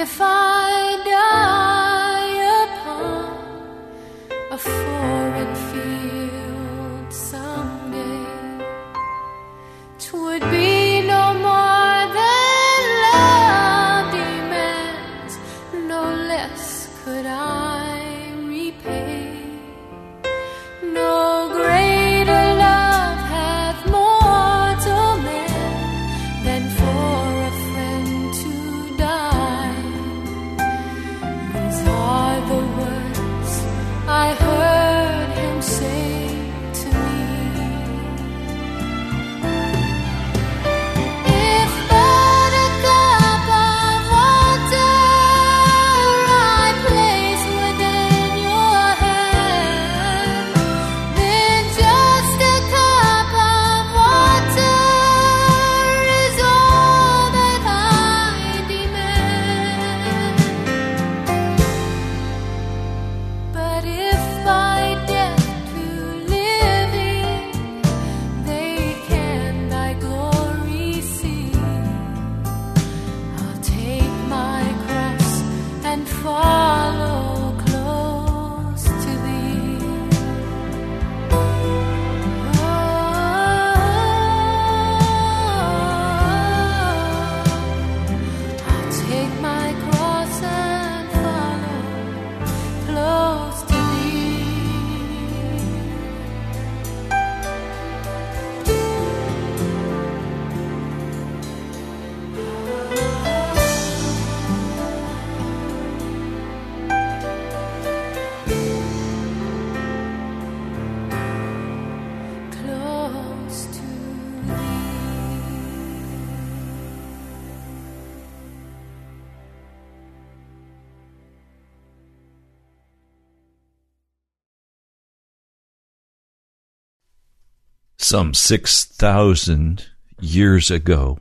If I die some 6,000 years ago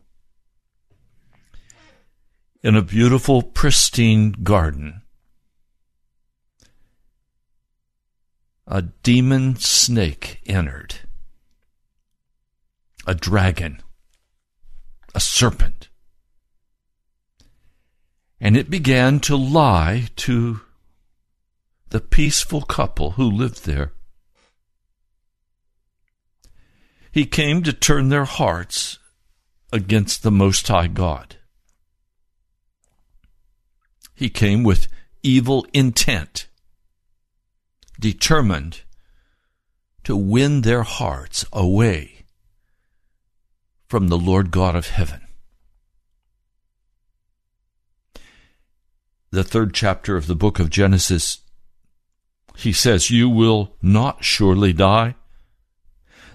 in a beautiful, pristine garden. A demon snake entered. A dragon. A serpent. And it began to lie to the peaceful couple who lived there. He came to turn their hearts against the Most High God. He came with evil intent, determined to win their hearts away from the Lord God of heaven. The third chapter of the book of Genesis, he says, You will not surely die.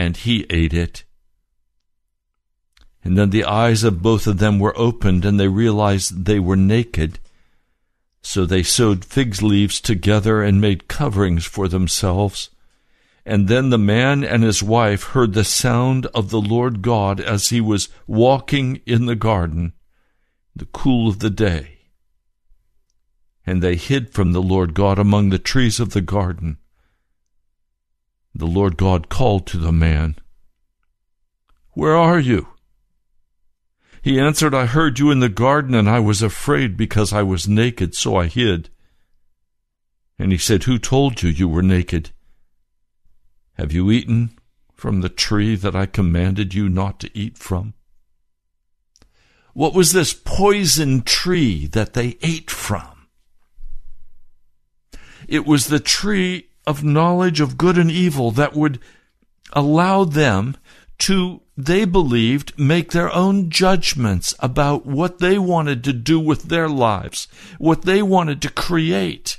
and he ate it. And then the eyes of both of them were opened, and they realized they were naked. So they sewed fig leaves together and made coverings for themselves. And then the man and his wife heard the sound of the Lord God as he was walking in the garden, the cool of the day. And they hid from the Lord God among the trees of the garden. The Lord God called to the man, Where are you? He answered, I heard you in the garden, and I was afraid because I was naked, so I hid. And he said, Who told you you were naked? Have you eaten from the tree that I commanded you not to eat from? What was this poison tree that they ate from? It was the tree of knowledge of good and evil that would allow them to they believed, make their own judgments about what they wanted to do with their lives, what they wanted to create,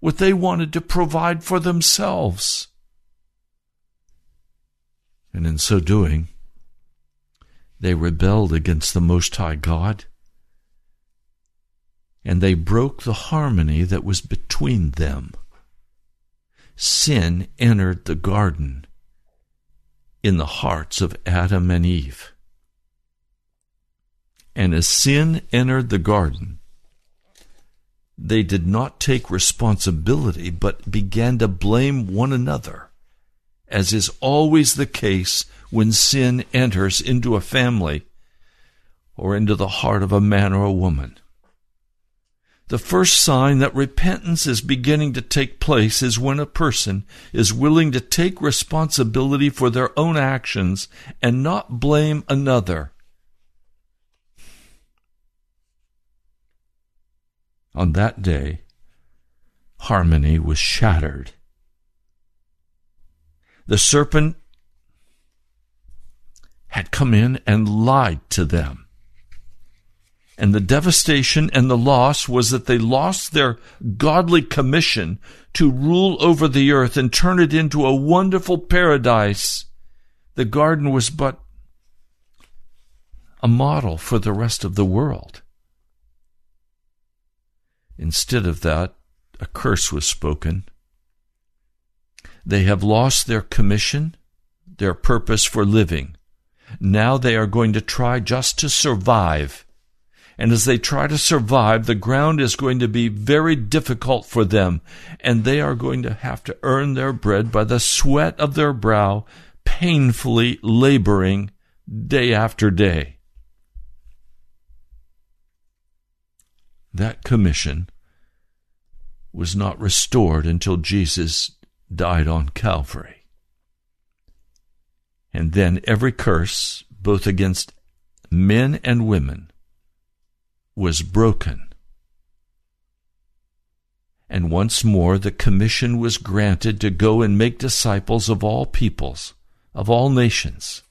what they wanted to provide for themselves. And in so doing, they rebelled against the Most High God, and they broke the harmony that was between them. Sin entered the garden in the hearts of Adam and Eve. And as sin entered the garden, they did not take responsibility, but began to blame one another, as is always the case when sin enters into a family or into the heart of a man or a woman. The first sign that repentance is beginning to take place is when a person is willing to take responsibility for their own actions and not blame another. On that day, harmony was shattered. The serpent had come in and lied to them. And the devastation and the loss was that they lost their godly commission to rule over the earth and turn it into a wonderful paradise. The garden was but a model for the rest of the world. Instead of that, a curse was spoken. They have lost their commission, their purpose for living. Now they are going to try just to survive and as they try to survive, the ground is going to be very difficult for them, and they are going to have to earn their bread by the sweat of their brow, painfully laboring day after day. That commission was not restored until Jesus died on Calvary. And then every curse, both against men and women, was broken. And once more the commission was granted to go and make disciples of all peoples, of all nations,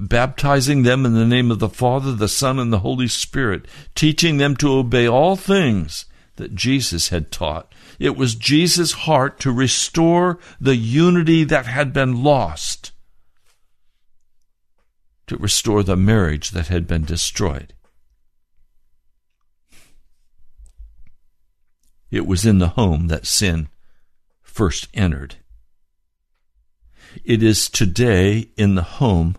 baptizing them in the name of the Father, the Son, and the Holy Spirit, teaching them to obey all things that Jesus had taught. It was Jesus' heart to restore the unity that had been lost, to restore the marriage that had been destroyed. It was in the home that sin first entered. It is today in the home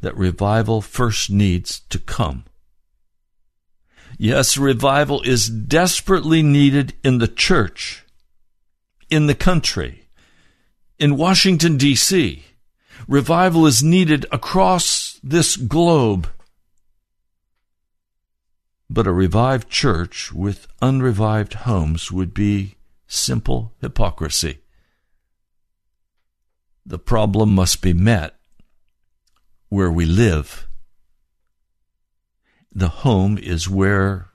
that revival first needs to come. Yes, revival is desperately needed in the church, in the country, in Washington, D.C. Revival is needed across this globe. But a revived church with unrevived homes would be simple hypocrisy. The problem must be met where we live. The home is where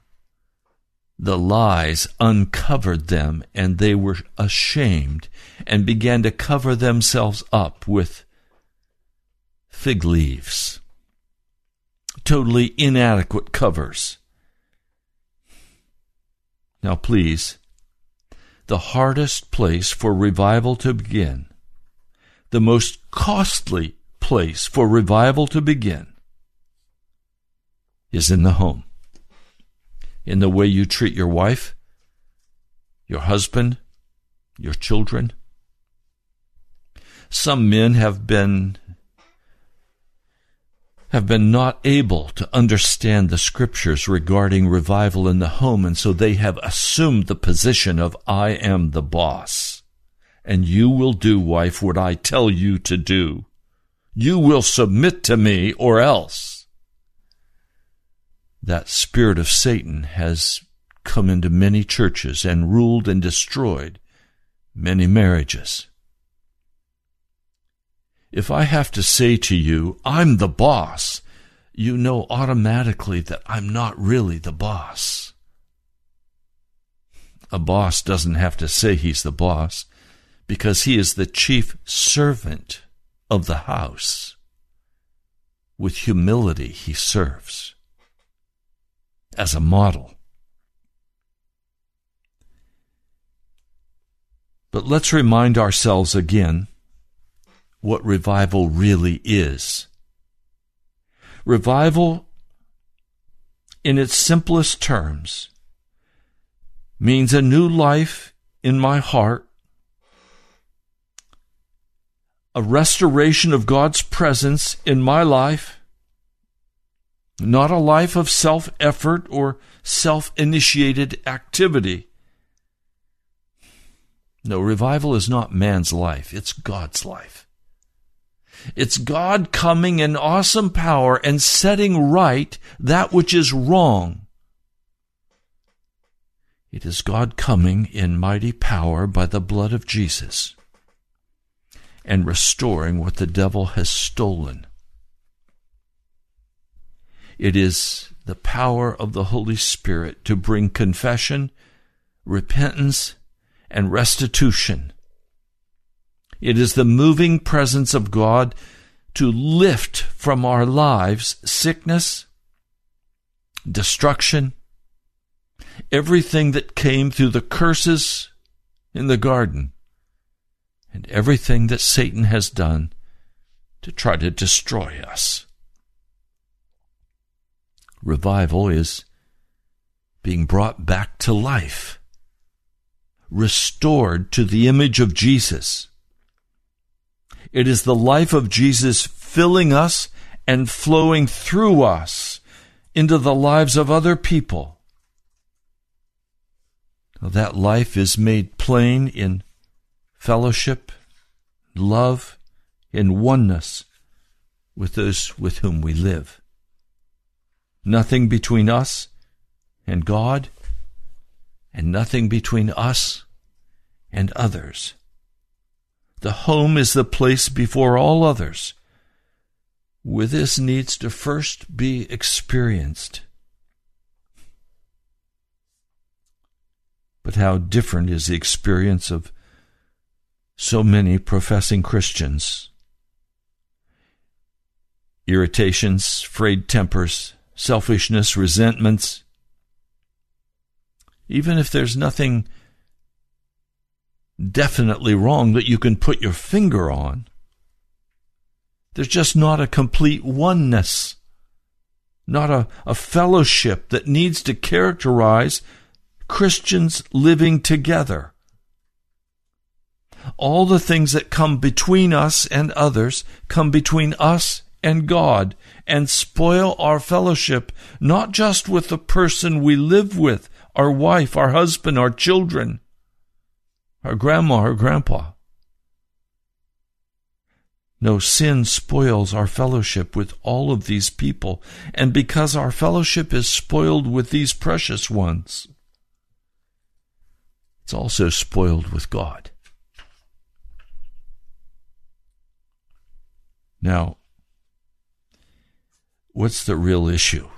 the lies uncovered them and they were ashamed and began to cover themselves up with fig leaves. Totally inadequate covers. Now, please, the hardest place for revival to begin, the most costly place for revival to begin is in the home. In the way you treat your wife, your husband, your children. Some men have been have been not able to understand the scriptures regarding revival in the home, and so they have assumed the position of I am the boss, and you will do, wife, what I tell you to do. You will submit to me or else. That spirit of Satan has come into many churches and ruled and destroyed many marriages. If I have to say to you, I'm the boss, you know automatically that I'm not really the boss. A boss doesn't have to say he's the boss because he is the chief servant of the house. With humility, he serves as a model. But let's remind ourselves again what revival really is. Revival, in its simplest terms, means a new life in my heart a restoration of God's presence in my life, not a life of self effort or self initiated activity. No, revival is not man's life, it's God's life. It's God coming in awesome power and setting right that which is wrong. It is God coming in mighty power by the blood of Jesus and restoring what the devil has stolen. It is the power of the Holy Spirit to bring confession, repentance, and restitution. It is the moving presence of God to lift from our lives sickness, destruction, everything that came through the curses in the garden and everything that Satan has done to try to destroy us. Revival is being brought back to life, restored to the image of Jesus. It is the life of Jesus filling us and flowing through us into the lives of other people. That life is made plain in fellowship, love, and oneness with those with whom we live. Nothing between us and God, and nothing between us and others. The home is the place before all others where this needs to first be experienced. But how different is the experience of so many professing Christians. irritations, frayed tempers, selfishness, resentments. Even if there's nothing definitely wrong that you can put your finger on, there's just not a complete oneness, not a, a fellowship that needs to characterize Christians living together. All the things that come between us and others come between us and God and spoil our fellowship, not just with the person we live with, our wife, our husband, our children, our grandma, our grandpa. No, sin spoils our fellowship with all of these people, and because our fellowship is spoiled with these precious ones, it's also spoiled with God. Now, what's the real issue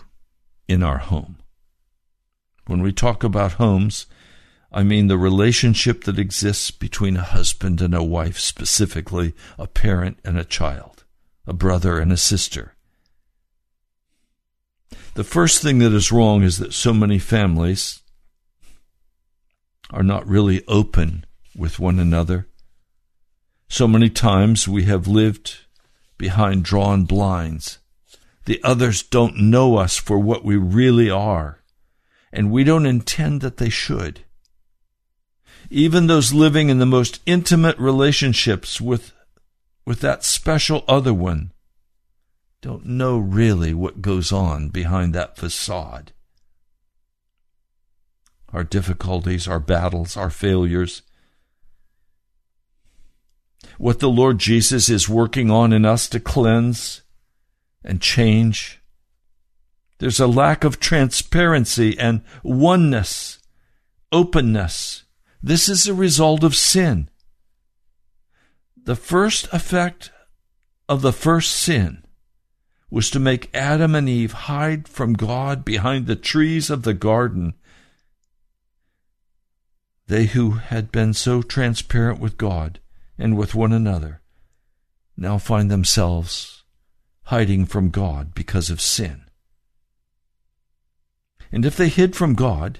in our home? When we talk about homes, I mean the relationship that exists between a husband and a wife, specifically a parent and a child, a brother and a sister. The first thing that is wrong is that so many families are not really open with one another. So many times we have lived behind drawn blinds. The others don't know us for what we really are, and we don't intend that they should even those living in the most intimate relationships with, with that special other one, don't know really what goes on behind that facade. Our difficulties, our battles, our failures, what the Lord Jesus is working on in us to cleanse and change. There's a lack of transparency and oneness, openness this is a result of sin. The first effect of the first sin was to make Adam and Eve hide from God behind the trees of the garden. They who had been so transparent with God and with one another now find themselves hiding from God because of sin. And if they hid from God,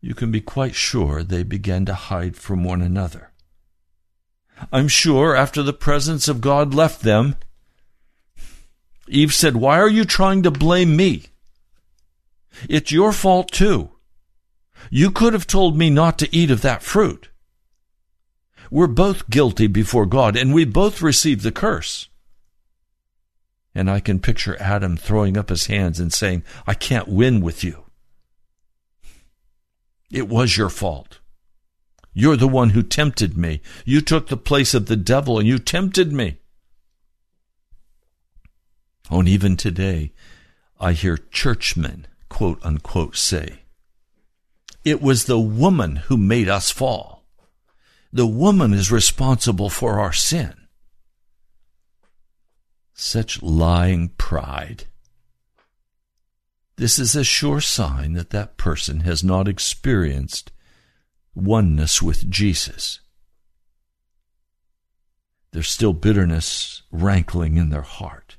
you can be quite sure they began to hide from one another. I'm sure after the presence of God left them, Eve said, Why are you trying to blame me? It's your fault too. You could have told me not to eat of that fruit. We're both guilty before God, and we both received the curse. And I can picture Adam throwing up his hands and saying, I can't win with you. It was your fault. You're the one who tempted me. You took the place of the devil and you tempted me. Oh, and even today, I hear churchmen, quote unquote, say, It was the woman who made us fall. The woman is responsible for our sin. Such lying pride. This is a sure sign that that person has not experienced oneness with Jesus. There's still bitterness rankling in their heart.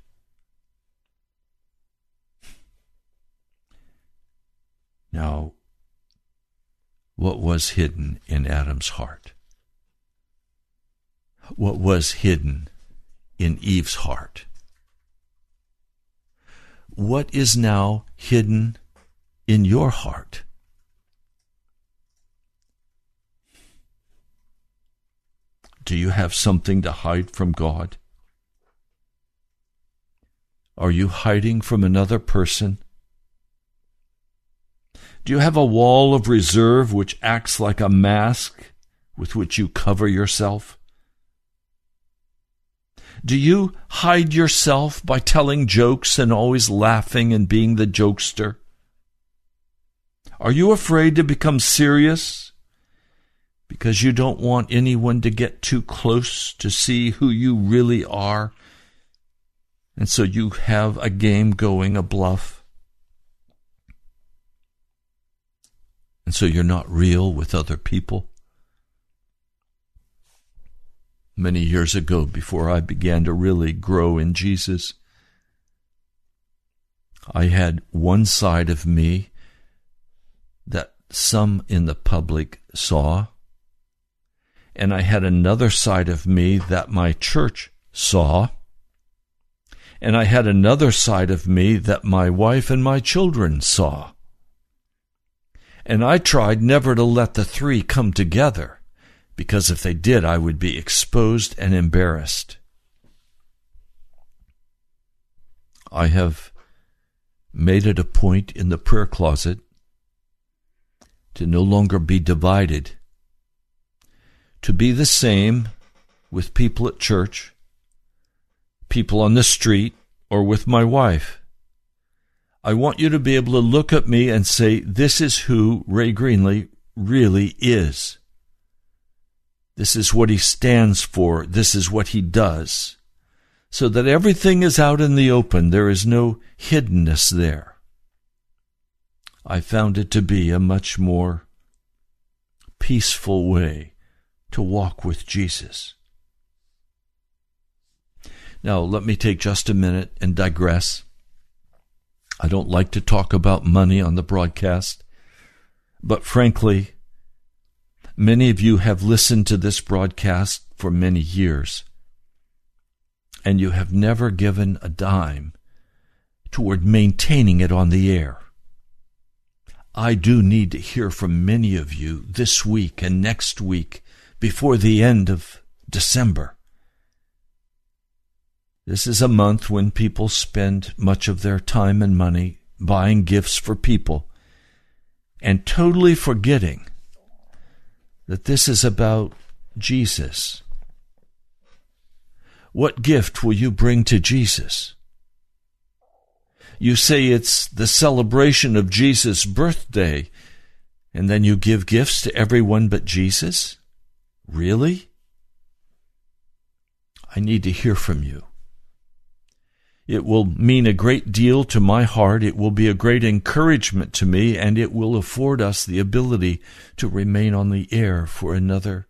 Now, what was hidden in Adam's heart? What was hidden in Eve's heart? What is now hidden in your heart. Do you have something to hide from God? Are you hiding from another person? Do you have a wall of reserve which acts like a mask with which you cover yourself? Do you hide yourself by telling jokes and always laughing and being the jokester? Are you afraid to become serious because you don't want anyone to get too close to see who you really are? And so you have a game going, a bluff. And so you're not real with other people many years ago before I began to really grow in Jesus. I had one side of me that some in the public saw, and I had another side of me that my church saw, and I had another side of me that my wife and my children saw. And I tried never to let the three come together, because if they did, I would be exposed and embarrassed. I have made it a point in the prayer closet to no longer be divided, to be the same with people at church, people on the street, or with my wife. I want you to be able to look at me and say, This is who Ray Greenley really is. This is what he stands for. This is what he does so that everything is out in the open. There is no hiddenness there. I found it to be a much more peaceful way to walk with Jesus. Now, let me take just a minute and digress. I don't like to talk about money on the broadcast, but frankly, many of you have listened to this broadcast for many years and you have never given a dime toward maintaining it on the air. I do need to hear from many of you this week and next week before the end of December. This is a month when people spend much of their time and money buying gifts for people and totally forgetting that this is about Jesus what gift will you bring to Jesus? You say it's the celebration of Jesus' birthday, and then you give gifts to everyone but Jesus? Really? I need to hear from you. It will mean a great deal to my heart. It will be a great encouragement to me, and it will afford us the ability to remain on the air for another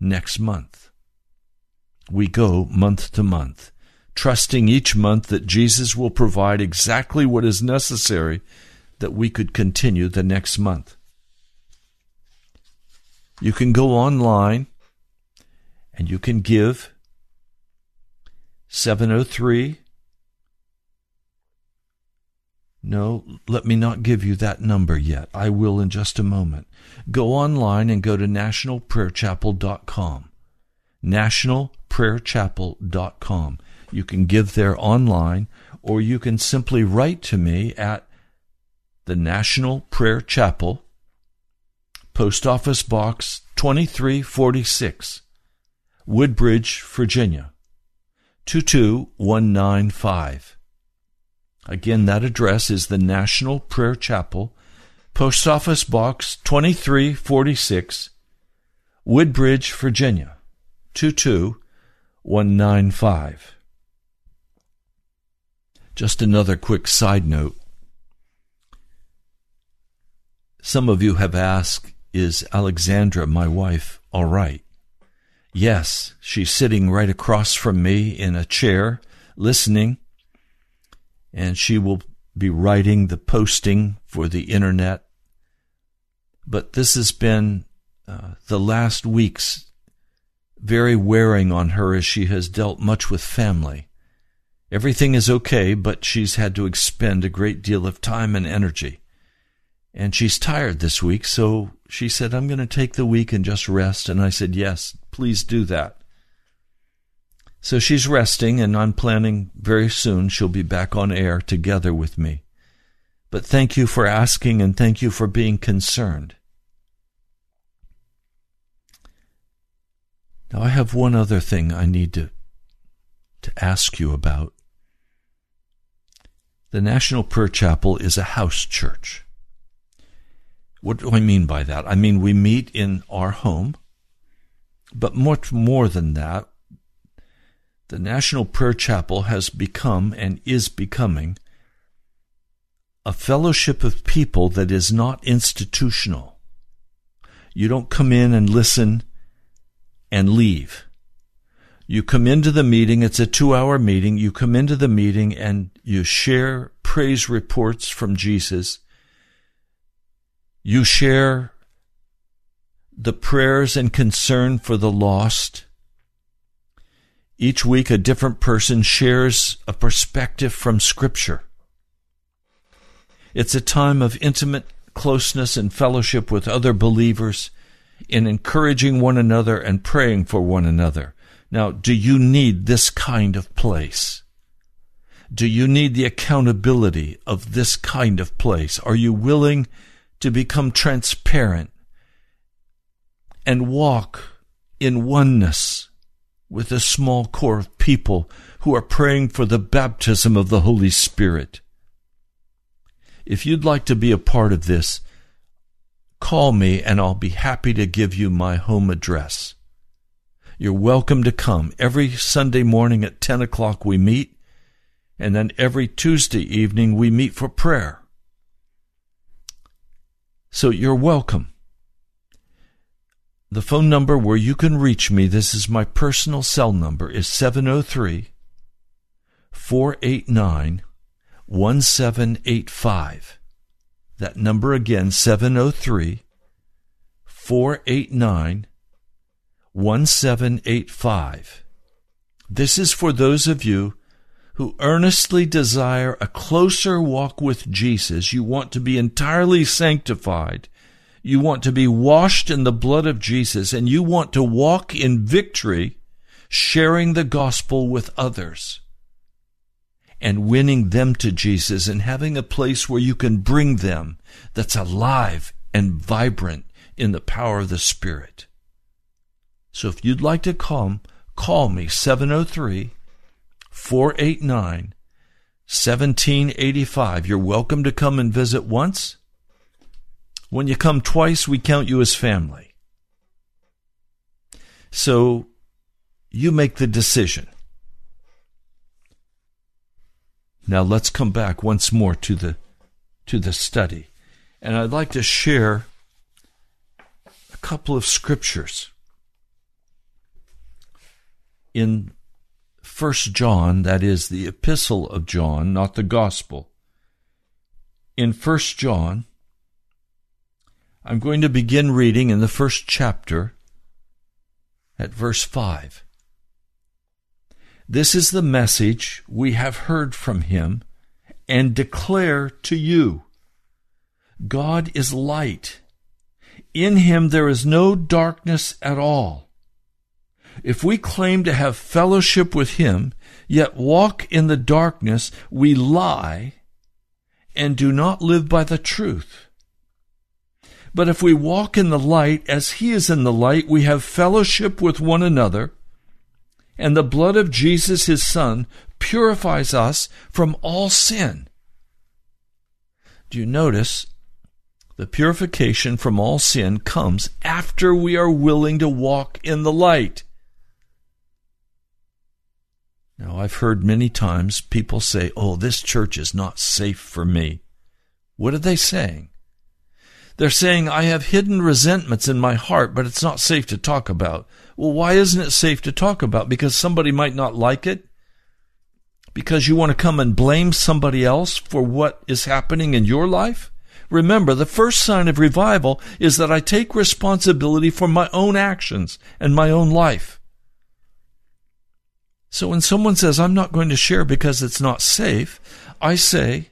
next month we go month to month, trusting each month that Jesus will provide exactly what is necessary that we could continue the next month. You can go online and you can give 703 no, let me not give you that number yet. I will in just a moment. Go online and go to nationalprayerchapel.com. Nationalprayerchapel.com. You can give there online, or you can simply write to me at the National Prayer Chapel, Post Office Box 2346, Woodbridge, Virginia 22195. Again, that address is the National Prayer Chapel, Post Office Box 2346, Woodbridge, Virginia 22195. Just another quick side note. Some of you have asked, Is Alexandra, my wife, all right? Yes, she's sitting right across from me in a chair, listening, and she will be writing the posting for the internet. But this has been uh, the last weeks very wearing on her as she has dealt much with family. Everything is okay, but she's had to expend a great deal of time and energy. And she's tired this week, so she said, I'm going to take the week and just rest. And I said, Yes, please do that. So she's resting, and I'm planning very soon she'll be back on air together with me. But thank you for asking, and thank you for being concerned. Now, I have one other thing I need to, to ask you about. The National Prayer Chapel is a house church. What do I mean by that? I mean, we meet in our home, but much more than that, the National Prayer Chapel has become and is becoming a fellowship of people that is not institutional. You don't come in and listen and leave. You come into the meeting, it's a two hour meeting. You come into the meeting and you share praise reports from Jesus. You share the prayers and concern for the lost. Each week, a different person shares a perspective from Scripture. It's a time of intimate closeness and fellowship with other believers in encouraging one another and praying for one another. Now, do you need this kind of place? Do you need the accountability of this kind of place? Are you willing to become transparent and walk in oneness with a small core of people who are praying for the baptism of the Holy Spirit? If you'd like to be a part of this, call me and I'll be happy to give you my home address. You're welcome to come. Every Sunday morning at 10 o'clock we meet, and then every Tuesday evening we meet for prayer. So you're welcome. The phone number where you can reach me, this is my personal cell number, is 703 489 1785. That number again, 703 489 1785. This is for those of you who earnestly desire a closer walk with Jesus. You want to be entirely sanctified. You want to be washed in the blood of Jesus, and you want to walk in victory, sharing the gospel with others and winning them to Jesus and having a place where you can bring them that's alive and vibrant in the power of the Spirit. So if you'd like to come, call me 703 489 1785. You're welcome to come and visit once. When you come twice, we count you as family. So you make the decision. Now let's come back once more to the to the study. And I'd like to share a couple of scriptures in First John, that is the epistle of John, not the gospel. In First John, I'm going to begin reading in the first chapter at verse 5. This is the message we have heard from him and declare to you. God is light. In him there is no darkness at all. If we claim to have fellowship with him, yet walk in the darkness, we lie and do not live by the truth. But if we walk in the light as he is in the light, we have fellowship with one another and the blood of Jesus, his Son, purifies us from all sin. Do you notice? The purification from all sin comes after we are willing to walk in the light. Now, I've heard many times people say, Oh, this church is not safe for me. What are they saying? They're saying, I have hidden resentments in my heart, but it's not safe to talk about. Well, why isn't it safe to talk about? Because somebody might not like it? Because you want to come and blame somebody else for what is happening in your life? Remember, the first sign of revival is that I take responsibility for my own actions and my own life. So when someone says, I'm not going to share because it's not safe, I say,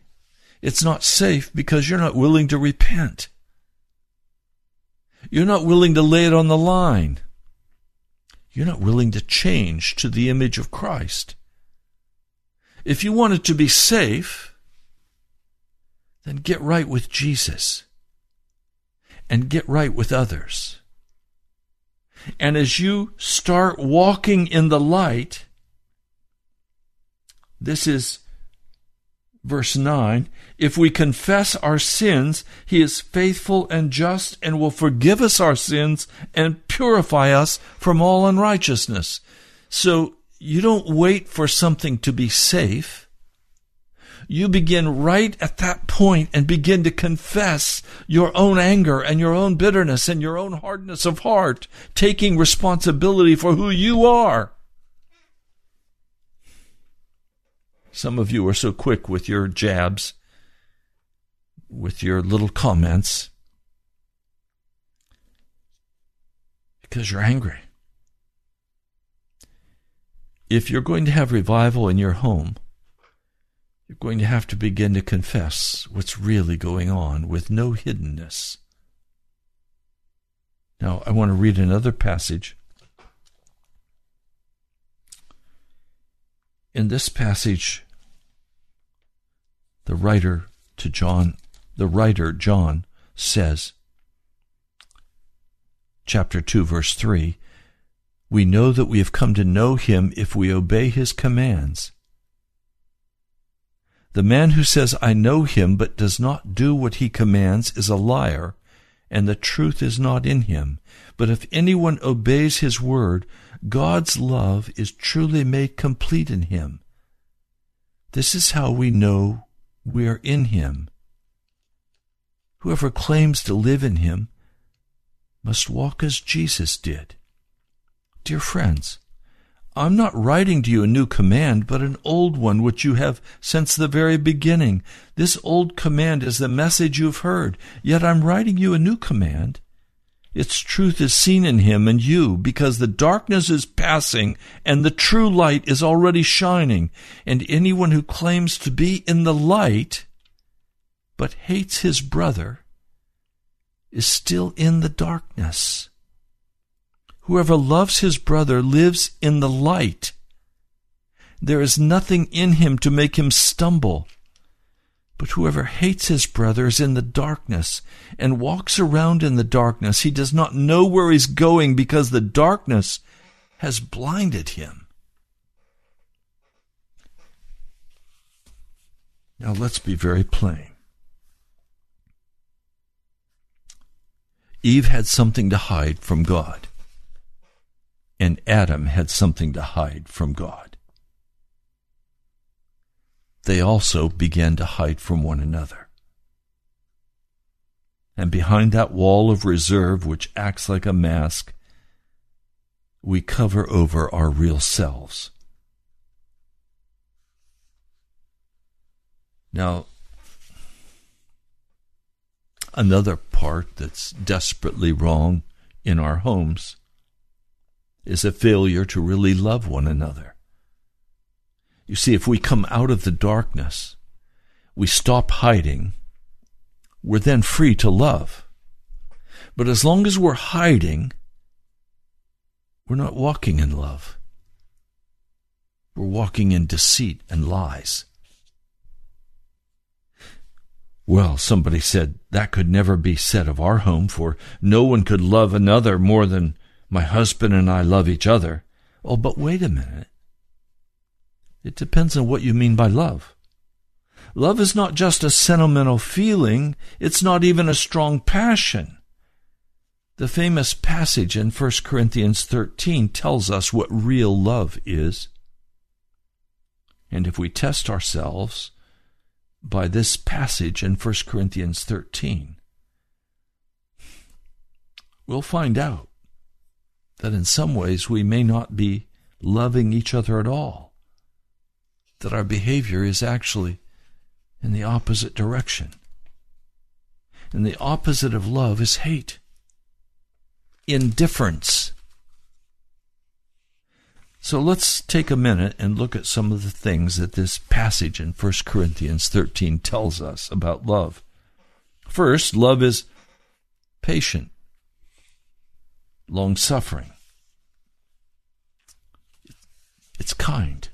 it's not safe because you're not willing to repent. You're not willing to lay it on the line. You're not willing to change to the image of Christ. If you want it to be safe, then get right with Jesus and get right with others. And as you start walking in the light, this is verse 9 If we confess our sins, he is faithful and just and will forgive us our sins and purify us from all unrighteousness. So you don't wait for something to be safe. You begin right at that point and begin to confess your own anger and your own bitterness and your own hardness of heart, taking responsibility for who you are. Some of you are so quick with your jabs. with your little comments because you're angry. If you're going to have revival in your home, you're going to have to begin to confess what's really going on with no hiddenness. Now, I want to read another passage. In this passage, the writer to John, the writer John says, chapter 2 verse 3, we know that we have come to know him if we obey his commands. The man who says, I know him, but does not do what he commands is a liar, and the truth is not in him. But if anyone obeys his word, God's love is truly made complete in him. This is how we know we are in him. Whoever claims to live in him must walk as Jesus did. Dear friends, I'm not writing to you a new command, but an old one which you have since the very beginning. This old command is the message you've heard, yet I'm writing you a new command. Its truth is seen in him and you, because the darkness is passing and the true light is already shining, and anyone who claims to be in the light but hates his brother is still in the darkness. Whoever loves his brother lives in the light. There is nothing in him to make him stumble. But whoever hates his brother is in the darkness and walks around in the darkness. He does not know where he's going because the darkness has blinded him. Now let's be very plain. Eve had something to hide from God, and Adam had something to hide from God. They also began to hide from one another. And behind that wall of reserve, which acts like a mask, we cover over our real selves. Now, Another part that's desperately wrong in our homes is a failure to really love one another. You see, if we come out of the darkness, we stop hiding, we're then free to love. But as long as we're hiding, we're not walking in love. We're walking in deceit and lies. Well, somebody said that could never be said of our home, for no one could love another more than my husband and I love each other. Oh, but wait a minute. It depends on what you mean by love. Love is not just a sentimental feeling, it's not even a strong passion. The famous passage in 1 Corinthians 13 tells us what real love is. And if we test ourselves, by this passage in 1 Corinthians 13, we'll find out that in some ways we may not be loving each other at all, that our behavior is actually in the opposite direction. And the opposite of love is hate, indifference, so let's take a minute and look at some of the things that this passage in 1 Corinthians 13 tells us about love. First, love is patient, long suffering, it's kind.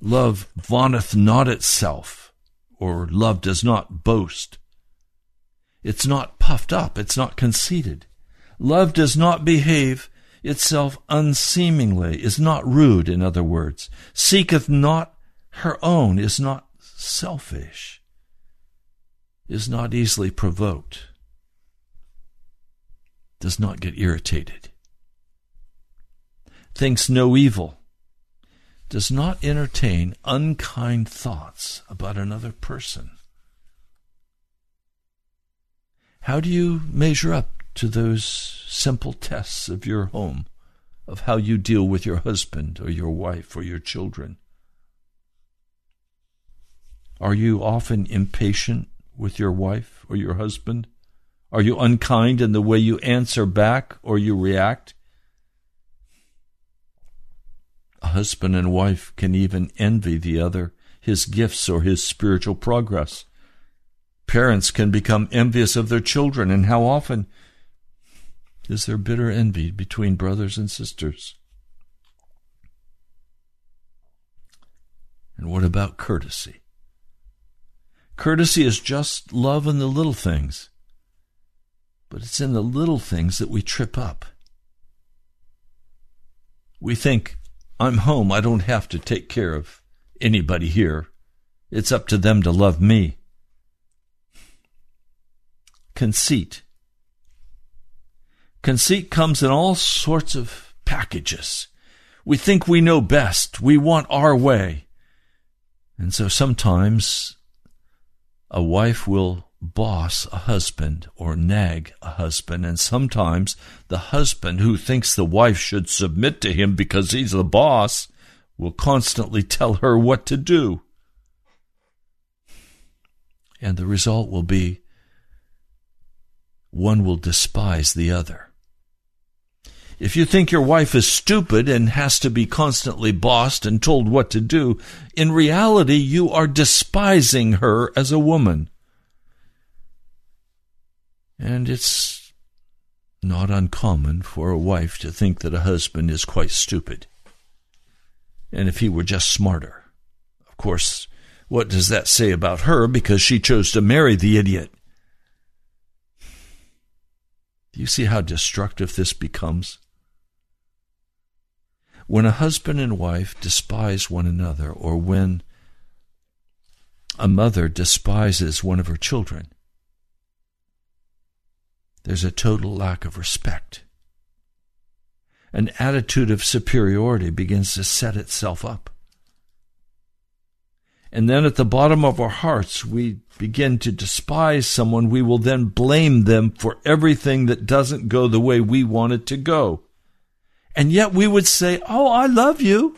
Love vaunteth not itself, or love does not boast. It's not puffed up, it's not conceited. Love does not behave itself unseemingly, is not rude, in other words, seeketh not her own, is not selfish, is not easily provoked, does not get irritated, thinks no evil, does not entertain unkind thoughts about another person. How do you measure up to those simple tests of your home, of how you deal with your husband or your wife or your children. Are you often impatient with your wife or your husband? Are you unkind in the way you answer back or you react? A husband and wife can even envy the other his gifts or his spiritual progress. Parents can become envious of their children, and how often is there bitter envy between brothers and sisters? And what about courtesy? Courtesy is just love in the little things, but it's in the little things that we trip up. We think, I'm home, I don't have to take care of anybody here. It's up to them to love me. Conceit. Conceit comes in all sorts of packages. We think we know best. We want our way. And so sometimes a wife will boss a husband or nag a husband, and sometimes the husband who thinks the wife should submit to him because he's the boss will constantly tell her what to do. And the result will be one will despise the other. If you think your wife is stupid and has to be constantly bossed and told what to do, in reality you are despising her as a woman. And it's not uncommon for a wife to think that a husband is quite stupid. And if he were just smarter. Of course, what does that say about her because she chose to marry the idiot? Do you see how destructive this becomes? When a husband and wife despise one another, or when a mother despises one of her children, there's a total lack of respect. An attitude of superiority begins to set itself up. And then at the bottom of our hearts, we begin to despise someone. We will then blame them for everything that doesn't go the way we want it to go. And yet we would say, Oh, I love you.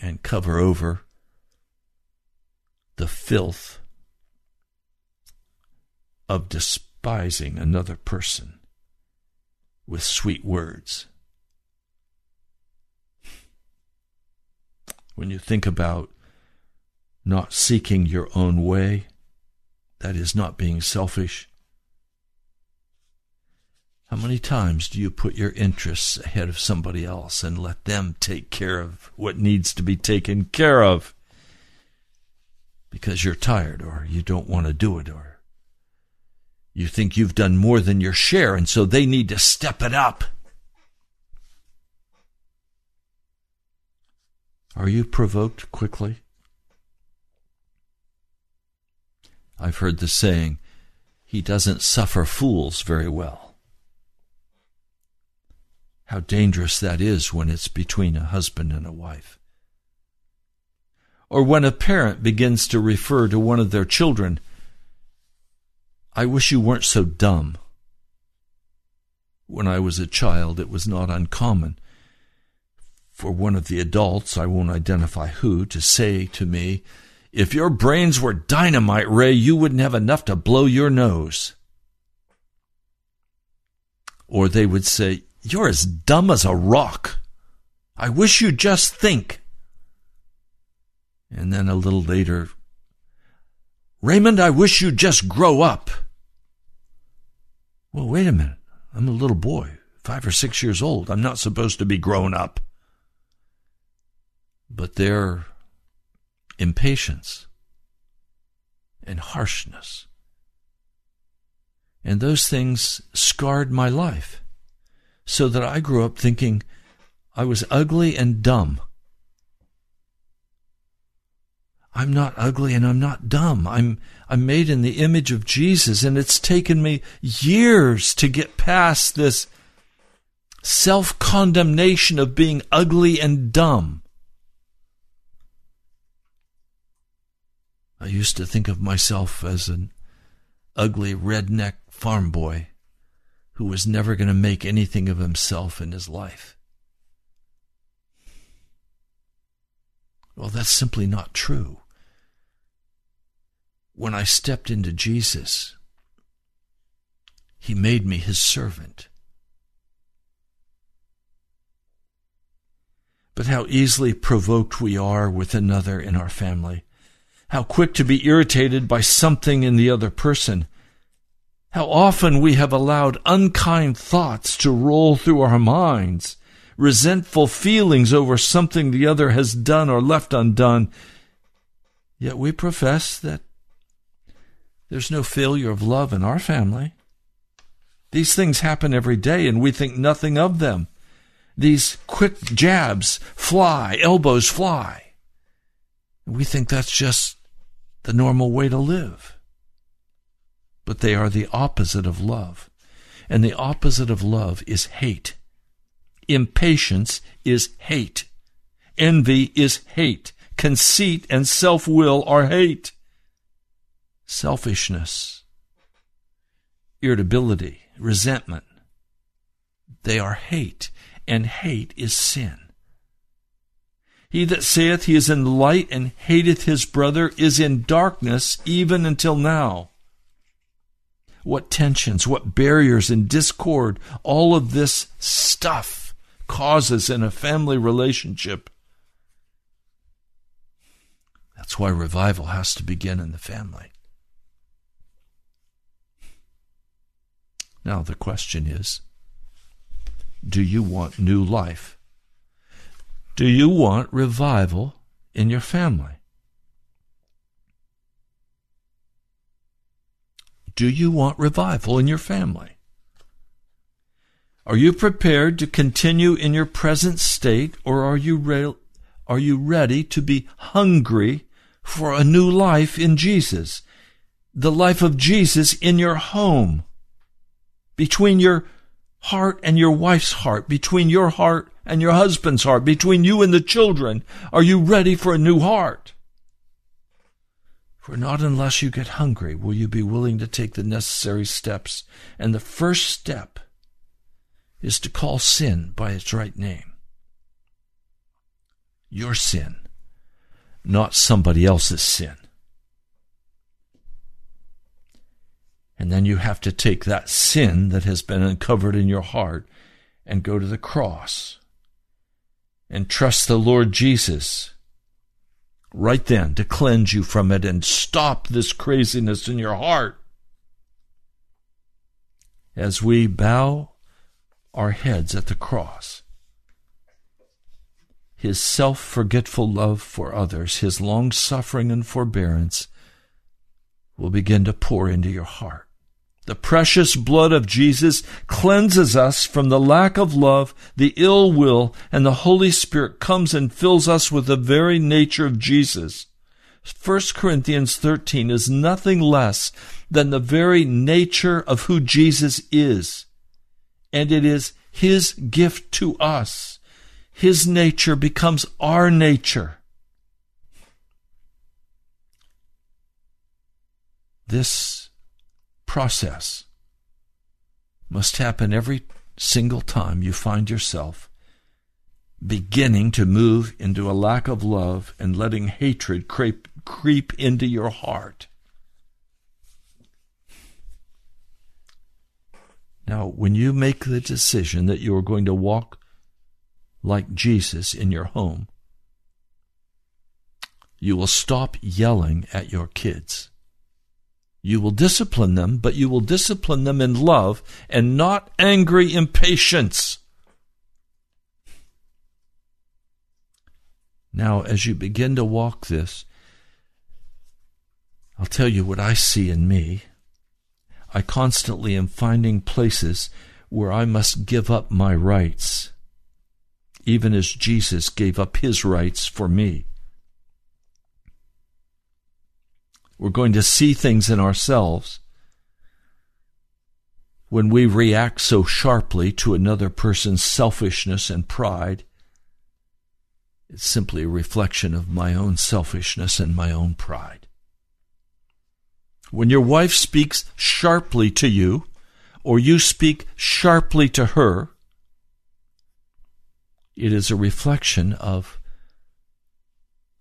And cover over the filth of despising another person with sweet words. When you think about not seeking your own way, that is not being selfish. How many times do you put your interests ahead of somebody else and let them take care of what needs to be taken care of? Because you're tired or you don't want to do it or you think you've done more than your share and so they need to step it up. Are you provoked quickly? I've heard the saying, he doesn't suffer fools very well. How dangerous that is when it's between a husband and a wife. Or when a parent begins to refer to one of their children, I wish you weren't so dumb. When I was a child, it was not uncommon for one of the adults, I won't identify who, to say to me, If your brains were dynamite, Ray, you wouldn't have enough to blow your nose. Or they would say, You're as dumb as a rock. I wish you'd just think. And then a little later, Raymond, I wish you'd just grow up. Well, wait a minute. I'm a little boy, five or six years old. I'm not supposed to be grown up but their impatience and harshness. And those things scarred my life so that I grew up thinking I was ugly and dumb. I'm not ugly and I'm not dumb. I'm, I'm made in the image of Jesus and it's taken me years to get past this self condemnation of being ugly and dumb. I used to think of myself as an ugly redneck farm boy who was never going to make anything of himself in his life. Well, that's simply not true. When I stepped into Jesus, He made me His servant. But how easily provoked we are with another in our family. How quick to be irritated by something in the other person. How often we have allowed unkind thoughts to roll through our minds, resentful feelings over something the other has done or left undone. Yet we profess that there's no failure of love in our family. These things happen every day and we think nothing of them. These quick jabs fly, elbows fly. We think that's just the normal way to live. But they are the opposite of love. And the opposite of love is hate. Impatience is hate. Envy is hate. Conceit and self will are hate. Selfishness, irritability, resentment, they are hate and hate is sin. He that saith he is in the light and hateth his brother is in darkness even until now. What tensions, what barriers and discord all of this stuff causes in a family relationship. That's why revival has to begin in the family. Now, the question is do you want new life? Do you want revival in your family? Do you want revival in your family? Are you prepared to continue in your present state or are you re- are you ready to be hungry for a new life in Jesus? The life of Jesus in your home. Between your heart and your wife's heart, between your heart and your husband's heart, between you and the children? Are you ready for a new heart? For not unless you get hungry will you be willing to take the necessary steps. And the first step is to call sin by its right name. Your sin, not somebody else's sin. And then you have to take that sin that has been uncovered in your heart and go to the cross and trust the Lord Jesus right then to cleanse you from it and stop this craziness in your heart. As we bow our heads at the cross, his self forgetful love for others, his long suffering and forbearance will begin to pour into your heart. The precious blood of Jesus cleanses us from the lack of love, the ill will, and the Holy Spirit comes and fills us with the very nature of Jesus. 1 Corinthians 13 is nothing less than the very nature of who Jesus is. And it is His gift to us. His nature becomes our nature. This process must happen every single time you find yourself beginning to move into a lack of love and letting hatred creep, creep into your heart. Now, when you make the decision that you are going to walk like Jesus in your home, you will stop yelling at your kids. You will discipline them, but you will discipline them in love and not angry impatience. Now, as you begin to walk this, I'll tell you what I see in me. I constantly am finding places where I must give up my rights, even as Jesus gave up his rights for me. We're going to see things in ourselves when we react so sharply to another person's selfishness and pride. It's simply a reflection of my own selfishness and my own pride. When your wife speaks sharply to you, or you speak sharply to her, it is a reflection of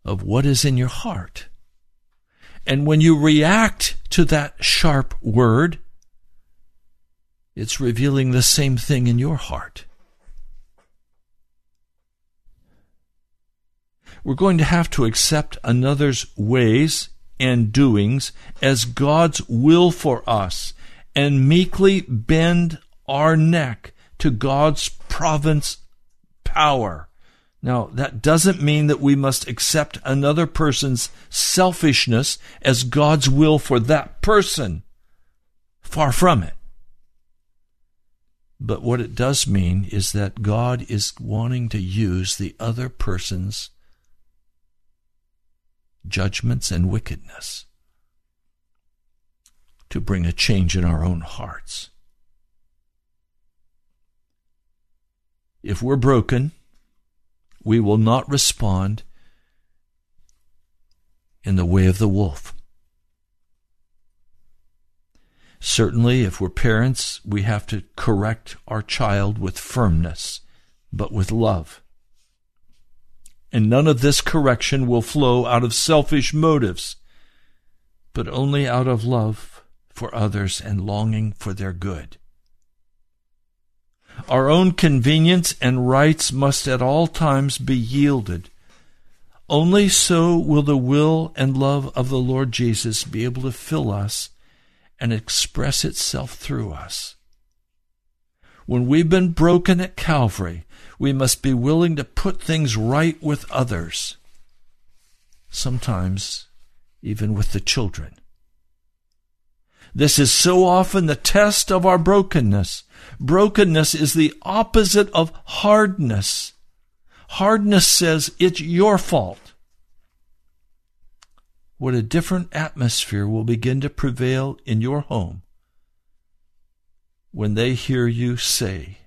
of what is in your heart. And when you react to that sharp word, it's revealing the same thing in your heart. We're going to have to accept another's ways and doings as God's will for us and meekly bend our neck to God's province power. Now, that doesn't mean that we must accept another person's selfishness as God's will for that person. Far from it. But what it does mean is that God is wanting to use the other person's judgments and wickedness to bring a change in our own hearts. If we're broken, we will not respond in the way of the wolf. Certainly, if we're parents, we have to correct our child with firmness, but with love. And none of this correction will flow out of selfish motives, but only out of love for others and longing for their good. Our own convenience and rights must at all times be yielded. Only so will the will and love of the Lord Jesus be able to fill us and express itself through us. When we've been broken at Calvary, we must be willing to put things right with others, sometimes even with the children. This is so often the test of our brokenness. Brokenness is the opposite of hardness. Hardness says it's your fault. What a different atmosphere will begin to prevail in your home when they hear you say,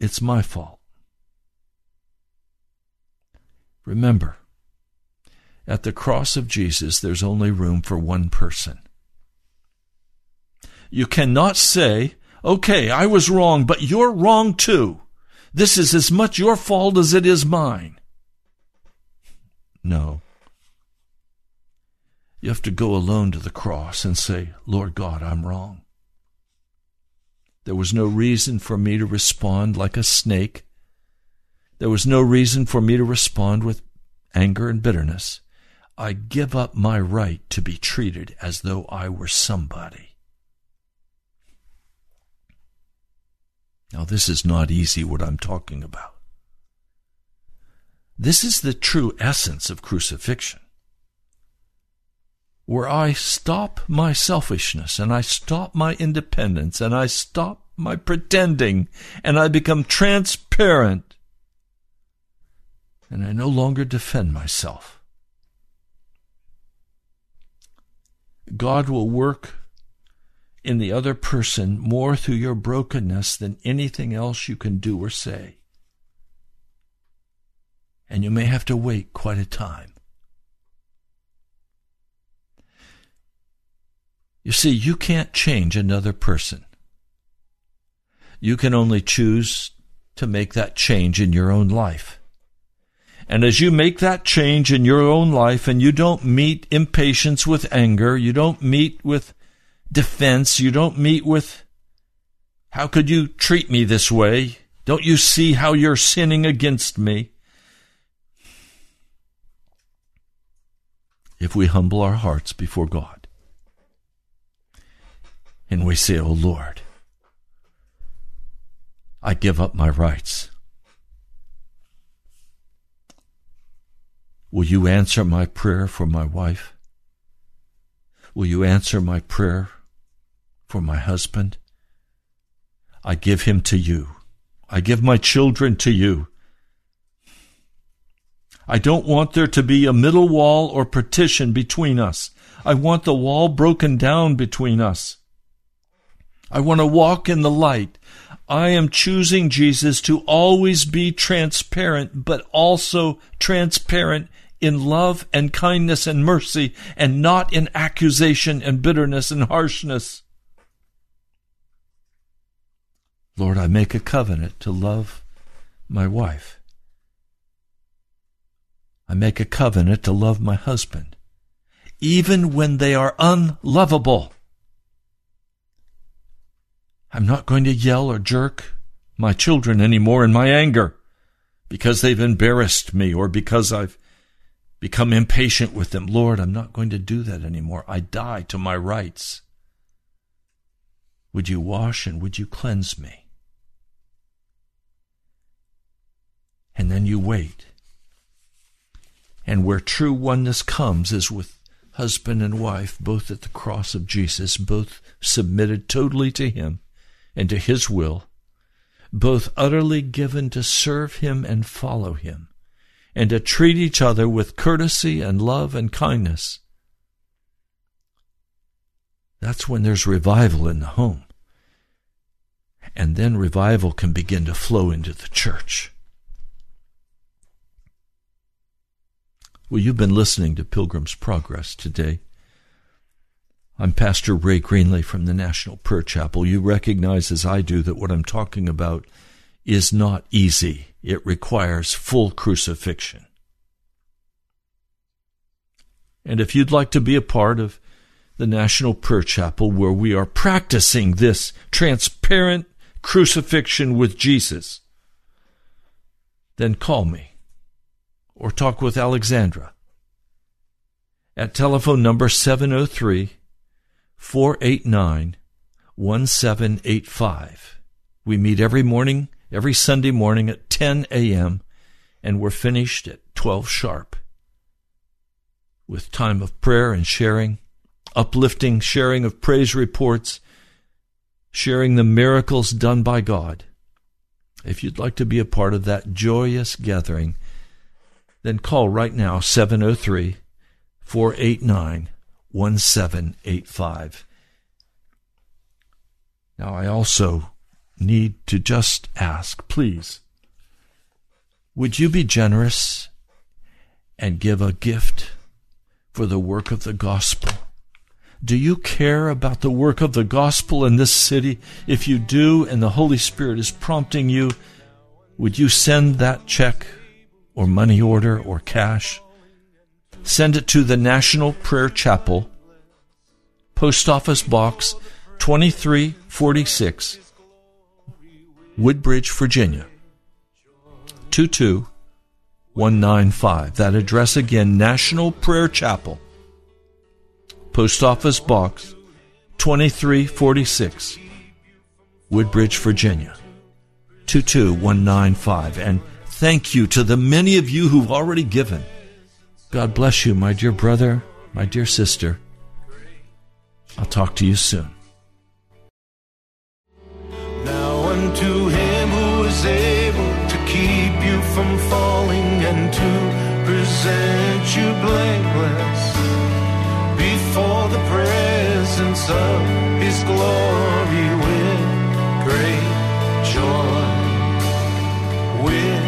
It's my fault. Remember, at the cross of Jesus, there's only room for one person. You cannot say, okay, I was wrong, but you're wrong too. This is as much your fault as it is mine. No. You have to go alone to the cross and say, Lord God, I'm wrong. There was no reason for me to respond like a snake. There was no reason for me to respond with anger and bitterness. I give up my right to be treated as though I were somebody. Now, this is not easy what I'm talking about. This is the true essence of crucifixion, where I stop my selfishness and I stop my independence and I stop my pretending and I become transparent and I no longer defend myself. God will work in the other person more through your brokenness than anything else you can do or say. And you may have to wait quite a time. You see, you can't change another person. You can only choose to make that change in your own life. And as you make that change in your own life and you don't meet impatience with anger, you don't meet with defense, you don't meet with, how could you treat me this way? Don't you see how you're sinning against me? If we humble our hearts before God and we say, Oh Lord, I give up my rights. Will you answer my prayer for my wife? Will you answer my prayer for my husband? I give him to you. I give my children to you. I don't want there to be a middle wall or partition between us. I want the wall broken down between us. I want to walk in the light. I am choosing Jesus to always be transparent, but also transparent in love and kindness and mercy and not in accusation and bitterness and harshness. Lord, I make a covenant to love my wife I make a covenant to love my husband, even when they are unlovable. I'm not going to yell or jerk my children anymore in my anger because they've embarrassed me or because I've become impatient with them. Lord, I'm not going to do that anymore. I die to my rights. Would you wash and would you cleanse me? And then you wait. And where true oneness comes is with husband and wife, both at the cross of Jesus, both submitted totally to Him and to His will, both utterly given to serve Him and follow Him, and to treat each other with courtesy and love and kindness. That's when there's revival in the home. And then revival can begin to flow into the church. Well, you've been listening to Pilgrim's Progress today. I'm Pastor Ray Greenley from the National Prayer Chapel. You recognize, as I do, that what I'm talking about is not easy. It requires full crucifixion. And if you'd like to be a part of the National Prayer Chapel, where we are practicing this transparent crucifixion with Jesus, then call me or talk with Alexandra at telephone number 703 489 1785. We meet every morning, every Sunday morning at 10 a.m., and we're finished at 12 sharp with time of prayer and sharing, uplifting sharing of praise reports, sharing the miracles done by God. If you'd like to be a part of that joyous gathering, then call right now 703 489 1785. Now, I also need to just ask, please, would you be generous and give a gift for the work of the gospel? Do you care about the work of the gospel in this city? If you do, and the Holy Spirit is prompting you, would you send that check or money order or cash? Send it to the National Prayer Chapel, Post Office Box 2346, Woodbridge, Virginia 22195. That address again, National Prayer Chapel, Post Office Box 2346, Woodbridge, Virginia 22195. And thank you to the many of you who've already given. God bless you, my dear brother, my dear sister. I'll talk to you soon. Now unto is able to keep you from falling and to present you blameless before the presence of his glory with great joy. With